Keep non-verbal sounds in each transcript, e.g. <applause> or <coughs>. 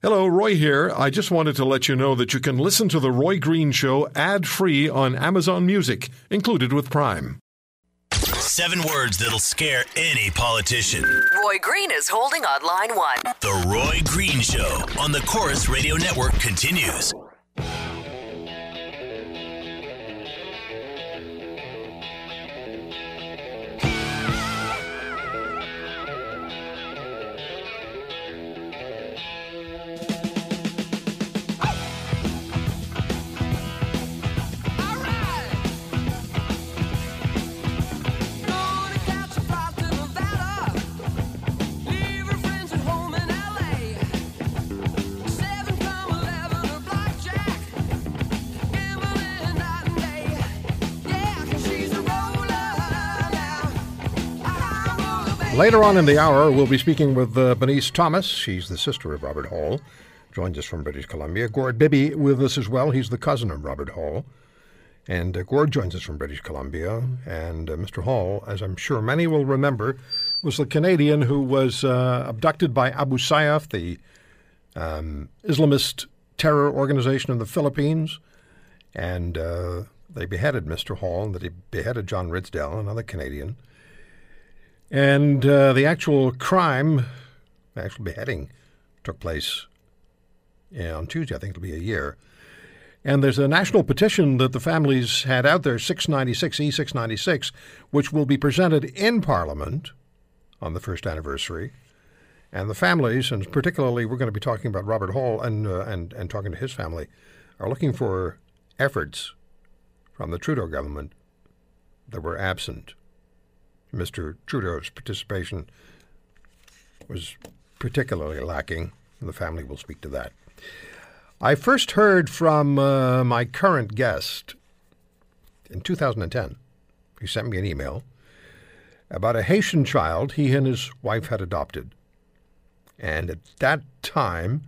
Hello, Roy here. I just wanted to let you know that you can listen to The Roy Green Show ad free on Amazon Music, included with Prime. Seven words that'll scare any politician. Roy Green is holding on line one. The Roy Green Show on the Corus Radio Network continues. Later on in the hour, we'll be speaking with uh, Bernice Thomas. She's the sister of Robert Hall. Joins us from British Columbia. Gord Bibby with us as well. He's the cousin of Robert Hall. And uh, Gord joins us from British Columbia. And uh, Mr. Hall, as I'm sure many will remember, was the Canadian who was uh, abducted by Abu Sayyaf, the um, Islamist terror organization in the Philippines. And uh, they beheaded Mr. Hall, and they beheaded John Ridsdale, another Canadian. And uh, the actual crime, the actual beheading, took place yeah, on Tuesday. I think it'll be a year. And there's a national petition that the families had out there, 696 E696, which will be presented in Parliament on the first anniversary. And the families, and particularly we're going to be talking about Robert Hall and, uh, and, and talking to his family, are looking for efforts from the Trudeau government that were absent. Mr. Trudeau's participation was particularly lacking, the family will speak to that. I first heard from uh, my current guest in 2010. He sent me an email about a Haitian child he and his wife had adopted. And at that time,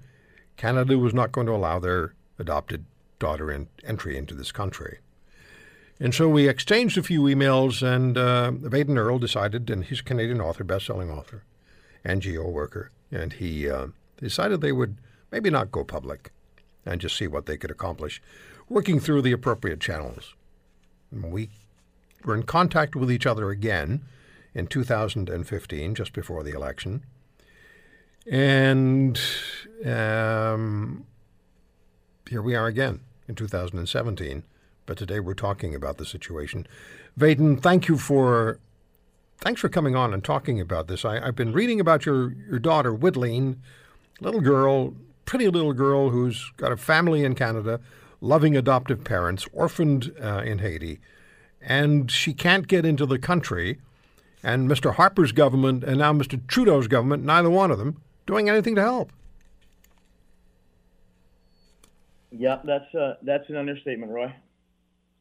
Canada was not going to allow their adopted daughter in, entry into this country. And so we exchanged a few emails, and uh, Vaden Earl decided, and he's a Canadian author, best-selling author, NGO worker, and he uh, decided they would maybe not go public and just see what they could accomplish, working through the appropriate channels. And we were in contact with each other again in 2015, just before the election, and um, here we are again in 2017. But today we're talking about the situation. Vaden, thank you for thanks for coming on and talking about this. I, I've been reading about your your daughter Widlene, little girl, pretty little girl who's got a family in Canada, loving adoptive parents, orphaned uh, in Haiti, and she can't get into the country. And Mr. Harper's government and now Mr. Trudeau's government, neither one of them, doing anything to help. Yeah, that's uh, that's an understatement, Roy.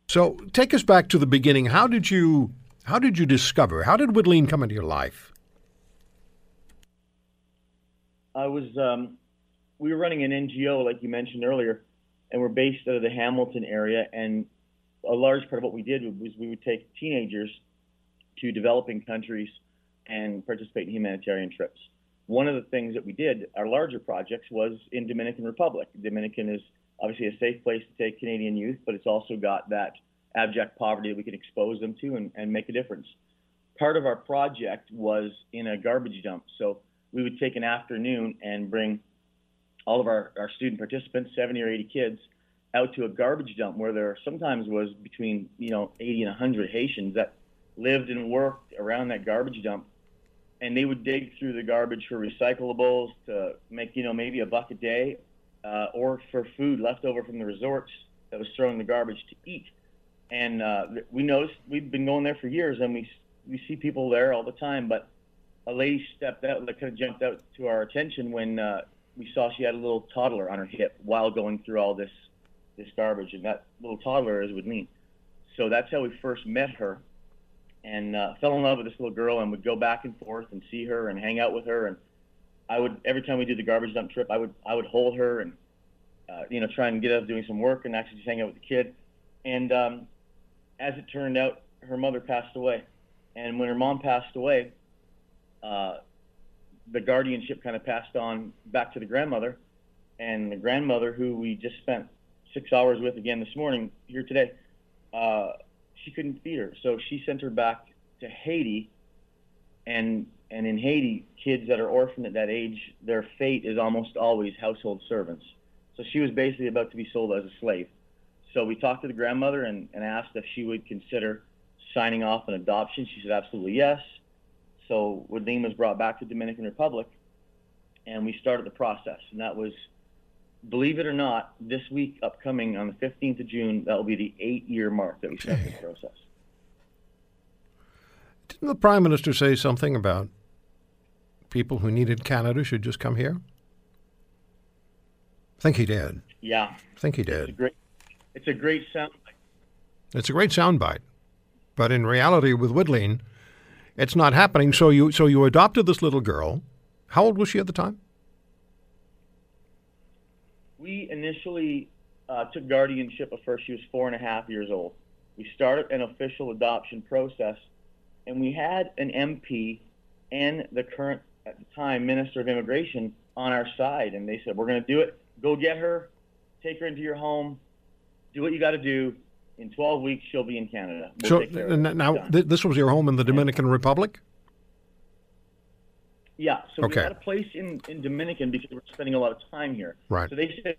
So take us back to the beginning. How did you how did you discover? How did Widlene come into your life? I was um, we were running an NGO, like you mentioned earlier, and we're based out of the Hamilton area. And a large part of what we did was we would take teenagers to developing countries and participate in humanitarian trips. One of the things that we did, our larger projects, was in Dominican Republic. Dominican is obviously a safe place to take Canadian youth, but it's also got that abject poverty that we can expose them to and, and make a difference. Part of our project was in a garbage dump. So we would take an afternoon and bring all of our, our student participants, 70 or 80 kids, out to a garbage dump where there sometimes was between, you know, 80 and 100 Haitians that lived and worked around that garbage dump. And they would dig through the garbage for recyclables to make, you know, maybe a buck a day uh, or for food left over from the resorts that was throwing the garbage to eat. And uh, we noticed we've been going there for years, and we we see people there all the time. But a lady stepped out that kind of jumped out to our attention when uh, we saw she had a little toddler on her hip while going through all this this garbage, and that little toddler is with me. So that's how we first met her, and uh, fell in love with this little girl, and would go back and forth and see her and hang out with her, and I would every time we do the garbage dump trip, I would I would hold her and uh, you know try and get up doing some work and actually just hang out with the kid. And um, as it turned out, her mother passed away, and when her mom passed away, uh, the guardianship kind of passed on back to the grandmother, and the grandmother, who we just spent six hours with again this morning here today, uh, she couldn't feed her, so she sent her back to Haiti. And and in Haiti, kids that are orphaned at that age, their fate is almost always household servants. So she was basically about to be sold as a slave. So we talked to the grandmother and, and asked if she would consider signing off an adoption. She said absolutely yes. So Wadine was brought back to Dominican Republic, and we started the process. And that was, believe it or not, this week upcoming on the 15th of June, that will be the eight-year mark that we started the process. Didn't the Prime Minister say something about people who needed Canada should just come here? I think he did. Yeah, I think he it's a did. great, it's a great sound. It's a great soundbite, but in reality, with Woodleen, it's not happening. So you so you adopted this little girl. How old was she at the time? We initially uh, took guardianship at first. She was four and a half years old. We started an official adoption process, and we had an MP and the current, at the time, Minister of Immigration on our side. And they said, We're going to do it. Go get her, take her into your home, do what you got to do. In 12 weeks, she'll be in Canada. We'll so take care of n- her. now th- this was your home in the Dominican Republic. Yeah, so Okay. we had a place in, in Dominican because we're spending a lot of time here. Right. So they said,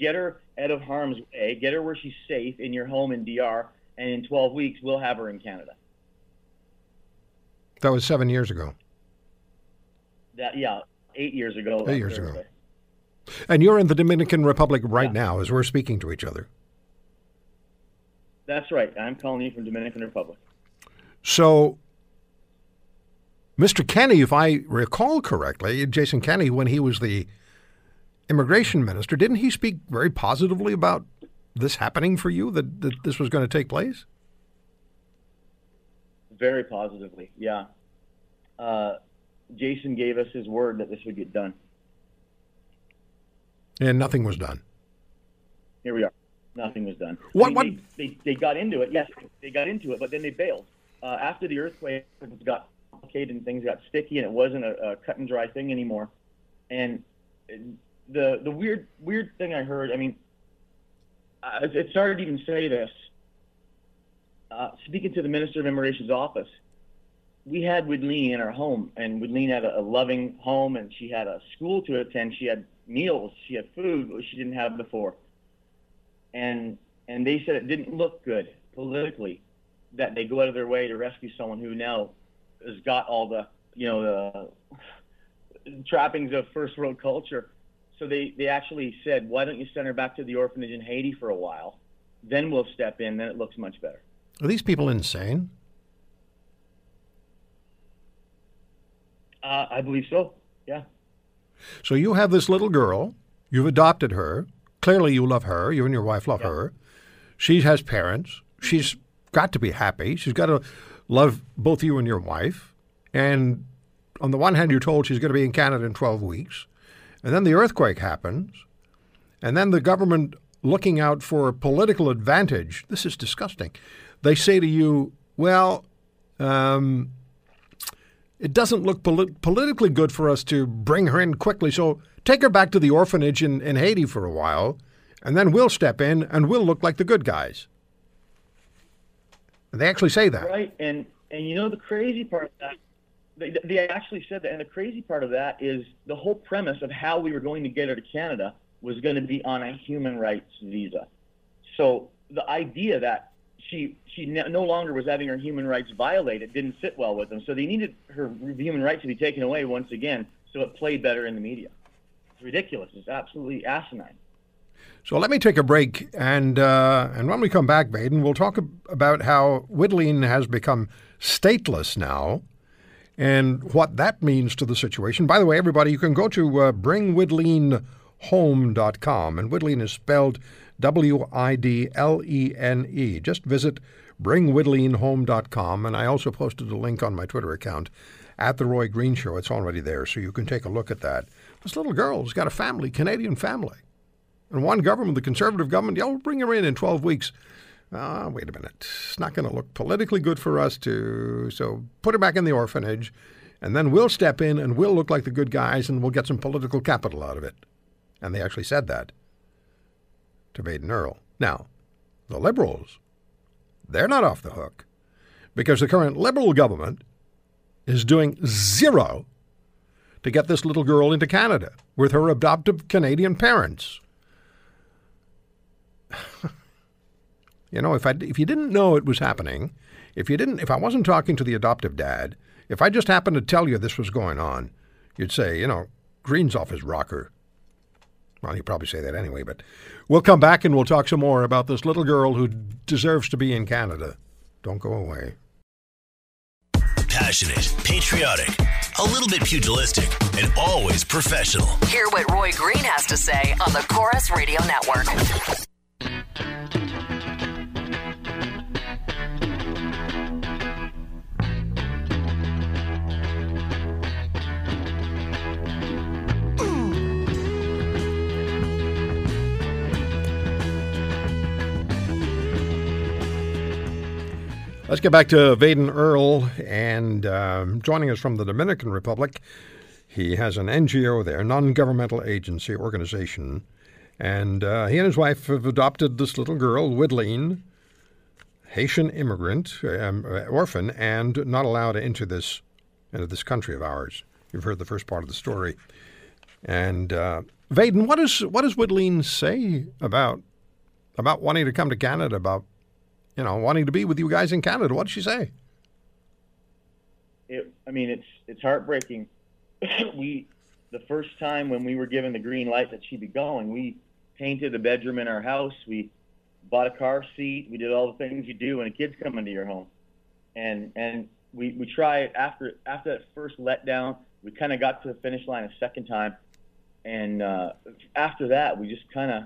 get her out of harm's way, get her where she's safe in your home in DR, and in 12 weeks, we'll have her in Canada. That was seven years ago. That yeah, eight years ago. Eight years ago. And you're in the Dominican Republic right Yeah. now as we're speaking to each other. That's right. I'm calling you from Dominican Republic. So, Mr. Kenney, if I recall correctly, Jason Kenney, when he was the immigration minister, didn't he speak very positively about this happening for you, that, that this was going to take place? Very positively, yeah. Uh, Jason gave us his word that this would get done. And nothing was done. Here we are. Nothing was done. What- I mean, what- They, they, they got into it. Yes, they got into it, but then they bailed. Uh, after the earthquake, it got complicated and things got sticky, and it wasn't a, a cut and dry thing anymore. And the the weird weird thing I heard. I mean, it's hard to even say this. Uh, speaking to the Minister of Immigration's office, we had Widlene in our home, and Widlene had a, a loving home, and she had a school to attend. She had meals, she had food, which she didn't have before and and they said it didn't look good politically that they go out of their way to rescue someone who now has got all the you know the <laughs> trappings of first world culture. So they they actually said, why don't you send her back to the orphanage in Haiti for a while, then we'll step in. Then it looks much better. Are these people insane? Uh, I believe so. Yeah. So you have this little girl, you've adopted her. Clearly, you love her. You and your wife love her. She has parents. She's got to be happy. She's got to love both you and your wife. And on the one hand, you're told she's going to be in Canada in 12 weeks. And then the earthquake happens. And then the government, looking out for political advantage, this is disgusting. They say to you, well, um, it doesn't look polit- politically good for us to bring her in quickly. So take her back to the orphanage in, in Haiti for a while, and then we'll step in and we'll look like the good guys. They actually say that. Right, and and you know the crazy part of that, they, they actually said that, and the crazy part of that is the whole premise of how we were going to get her to Canada was going to be on a human rights visa. So the idea that she she no longer was having her human rights violated didn't sit well with them. So they needed her human rights to be taken away once again, so it played better in the media. It's ridiculous. It's absolutely asinine. So let me take a break, and uh, and when we come back, Baden, we'll talk about how Widlene has become stateless now, and what that means to the situation. By the way, everybody, you can go to uh, and Widlene is spelled W-I-D-L-E-N-E. Just visit bringwhitleen.home.com, and I also posted a link on my Twitter account at the Roy Green Show. It's already there, so you can take a look at that. This little girl's got a family, Canadian family. And one government, the conservative government, yeah, we'll bring her in in 12 weeks. Ah, wait a minute. It's not going to look politically good for us to. So put her back in the orphanage, and then we'll step in and we'll look like the good guys and we'll get some political capital out of it. And they actually said that to Baden Earl. Now, the Liberals, they're not off the hook because the current Liberal government is doing zero to get this little girl into Canada with her adoptive Canadian parents. <sighs> you know, if I if you didn't know it was happening, if you didn't if I wasn't talking to the adoptive dad, if I just happened to tell you this was going on, you'd say, you know, Green's off his rocker. Well, he'd probably say that anyway, but we'll come back and we'll talk some more about this little girl who deserves to be in Canada. Don't go away. Passionate, patriotic, a little bit pugilistic, and always professional. Hear what Roy Green has to say on the Corus Radio Network. Let's get back to Vaden Earl, and um, joining us from the Dominican Republic, he has an NGO there, non-governmental agency organization, and uh, he and his wife have adopted this little girl, Widlene, Haitian immigrant, um, uh, orphan, and not allowed into this into this country of ours. You've heard the first part of the story, and uh, Vaden, what does what does Widlene say about about wanting to come to Canada? About you know, wanting to be with you guys in Canada. What did she say? it, I mean, it's it's heartbreaking. <coughs> we, the first time when we were given the green light that she'd be going, we painted the bedroom in our house. We bought a car seat. We did all the things you do when a kid's coming to your home, and and we we tried after after that first letdown. We kind of got to the finish line a second time, and uh, after that, we just kind of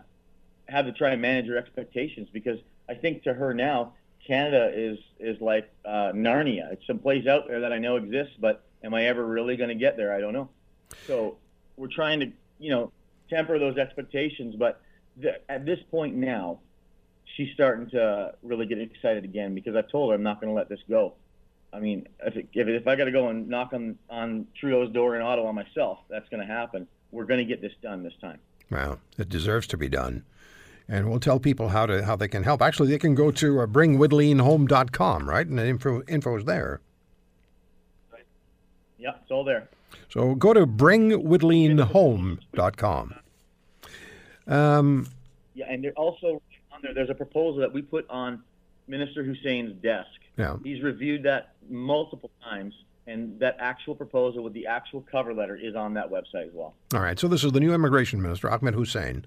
had to try and manage her expectations because I think to her now, Canada is is like uh, Narnia. It's some place out there that I know exists, but am I ever really going to get there? I don't know. So we're trying to, you know, temper those expectations. But at this point now, she's starting to really get excited again because I've told her I'm not going to let this go. I mean, if it, if, if I got to go and knock on on Trudeau's door in Ottawa myself, that's going to happen. We're going to get this done this time. Well, it deserves to be done. And we'll tell people how to how they can help. Actually, they can go to uh, bringwidleenhome.com, right? And the info, info is there. Yeah, it's all there. So go to bringwidleenhome.com. Um, Yeah, and there also on there, there's a proposal that we put on Minister Hussen's desk. Yeah. He's reviewed that multiple times, and that actual proposal with the actual cover letter is on that website as well. all right. So this is the new immigration minister, Ahmed Hussen.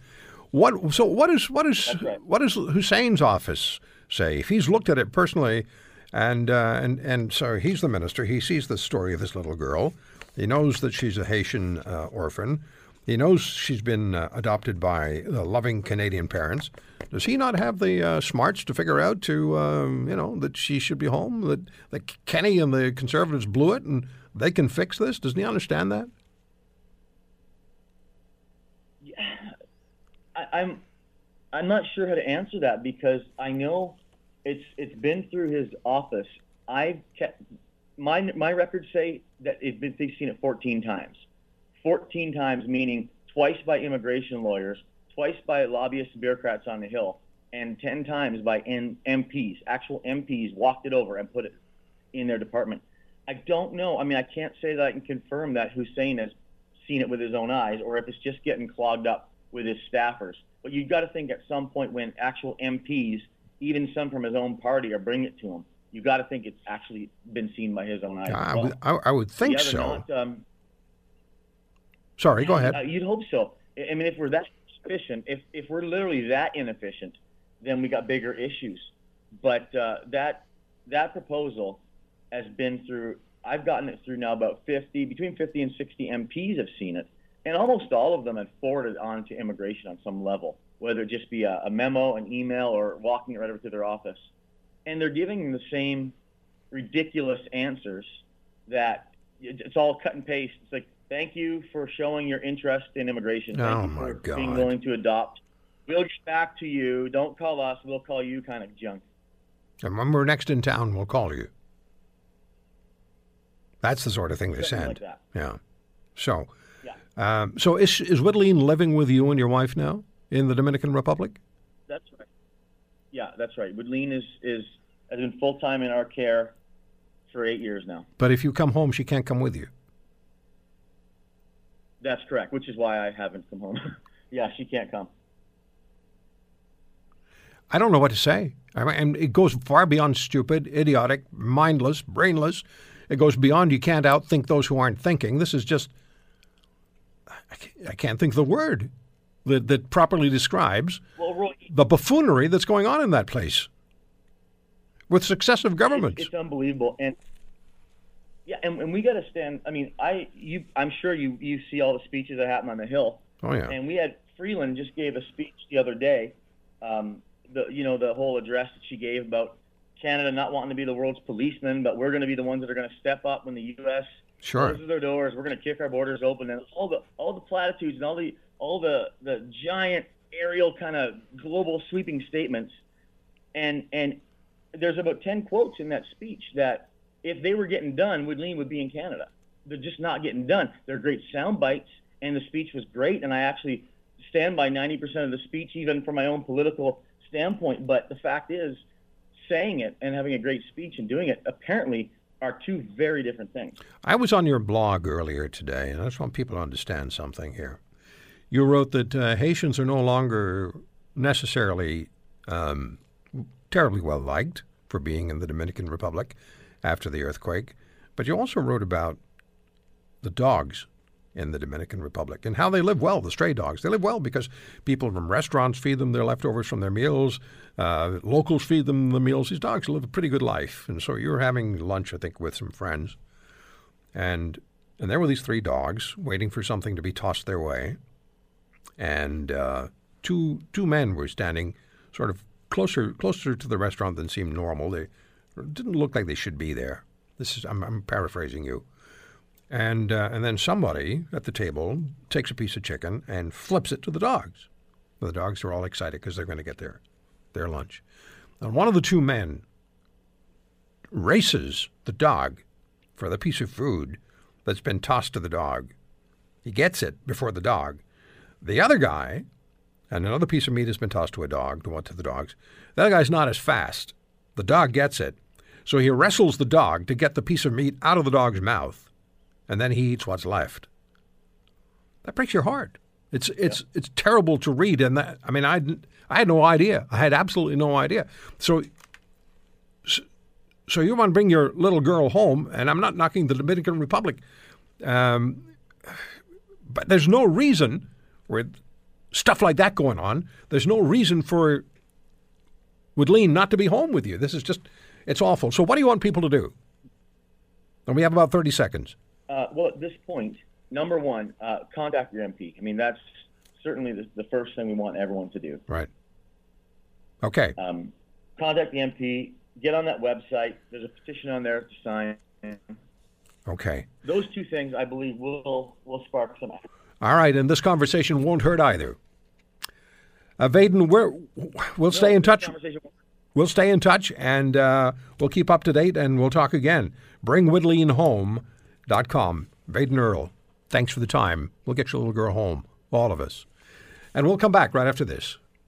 What? So what is what is right. what does Hussen's office say? If he's looked at it personally, and uh, and and so he's the minister. He sees the story of this little girl. He knows that she's a Haitian uh, orphan. He knows she's been uh, adopted by uh, loving Canadian parents. Does he not have the uh, smarts to figure out to um, you know that she should be home? That that Kenney and the Conservatives blew it, and they can fix this. Doesn't he understand that? I, I'm I'm not sure how to answer that because I know it's it's been through his office. I've kept my my records say that it's been, they've seen it 14 times. 14 times meaning twice by immigration lawyers, twice by lobbyists bureaucrats on the Hill, and 10 times by N- MPs. Actual MPs walked it over and put it in their department. I don't know. I mean, I can't say that I can confirm that Hussen has seen it with his own eyes or if it's just getting clogged up with his staffers. But you've got to think at some point when actual MPs, even some from his own party, are bringing it to him, you've got to think it's actually been seen by his own eyes. I well. would, I, I would think so. not, um, Sorry, go ahead. uh, you'd hope so. I mean, if we're that efficient, if if we're literally that inefficient, then we got bigger issues. But uh, that that proposal has been through. I've gotten it through now about 50, between 50 and 60 MPs have seen it, and almost all of them have forwarded on to immigration on some level, whether it just be a, a memo, an email, or walking it right over to their office, and they're giving the same ridiculous answers that it's all cut and paste. It's like, thank you for showing your interest in immigration. Thank Oh, you my God. being willing to adopt. We'll get back to you. Don't call us. We'll call you kind of junk. And when we're next in town, we'll call you. That's the sort of thing they Something send. like. Yeah. So. Um, so is is Widlene living with you and your wife now in the Dominican Republic? That's right. Yeah, that's right. Woodleen is is has been full time in our care for eight years now. But if you come home, she can't come with you. That's correct, which is why I haven't come home. <laughs> yeah, she can't come. I don't know what to say. I mean, and it goes far beyond stupid, idiotic, mindless, brainless. It goes beyond you can't outthink those who aren't thinking. This is just, I can't, think of the word that, that properly describes Well, Roy, the buffoonery that's going on in that place with successive governments. It's, it's unbelievable, and yeah, and, and we got to stand. I mean, I you, I'm sure you you see all the speeches that happen on the Hill. oh, yeah. And we had Freeland just gave a speech the other day. Um, the you know the whole address that she gave about Canada not wanting to be the world's policeman, but we're going to be the ones that are going to step up when the U.S. Sure. closes their doors. We're going to kick our borders open, and all the all the platitudes and all the all the the giant aerial kind of global sweeping statements. And and there's about ten quotes in that speech that if they were getting done, Woodleen would be in Canada. They're just not getting done. They're great sound bites, and the speech was great. And I actually stand by 90% of the speech, even from my own political standpoint. But the fact is, saying it and having a great speech and doing it apparently are two very different things. I was on your blog earlier today, and I just want people to understand something here. You wrote that uh, Haitians are no longer necessarily um, terribly well liked for being in the Dominican Republic after the earthquake, but you also wrote about the dogs in the Dominican Republic and how they live well, the stray dogs. They live well because people from restaurants feed them their leftovers from their meals. Uh, locals feed them the meals. These dogs live a pretty good life. And so you were having lunch, I think, with some friends. And and there were these three dogs waiting for something to be tossed their way. And uh, two two men were standing sort of closer closer to the restaurant than seemed normal. They didn't look like they should be there. This is I'm, I'm paraphrasing you. And uh, and then somebody at the table takes a piece of chicken and flips it to the dogs. The dogs are all excited because they're going to get their their lunch. And one of the two men races the dog for the piece of food that's been tossed to the dog. He gets it before the dog. The other guy, and another piece of meat has been tossed to a dog, the one to the dogs. The other guy's not as fast. The dog gets it. So he wrestles the dog to get the piece of meat out of the dog's mouth, and then he eats what's left. That breaks your heart. It's it's it's terrible to read, and that, I mean, I I had no idea. I had absolutely no idea. So so you want to bring your little girl home, and I'm not knocking the Dominican Republic, um, but there's no reason with stuff like that going on. There's no reason for Woodleen not to be home with you. This is just it's awful. So what do you want people to do? And we have about 30 seconds. Uh, well, at this point, number one, uh, contact your MP. I mean, that's certainly the, the first thing we want everyone to do. Right. Okay. Um, contact the MP. Get on that website. There's a petition on there to sign. Okay. Those two things, I believe, will will spark some. action. All right, and this conversation won't hurt either. Uh, Vaden, we're, we'll stay in touch. We'll stay in touch and uh, we'll keep up to date and we'll talk again. BringWoodleenHome.com. Vaden Earl, thanks for the time. We'll get your little girl home, all of us. And we'll come back right after this.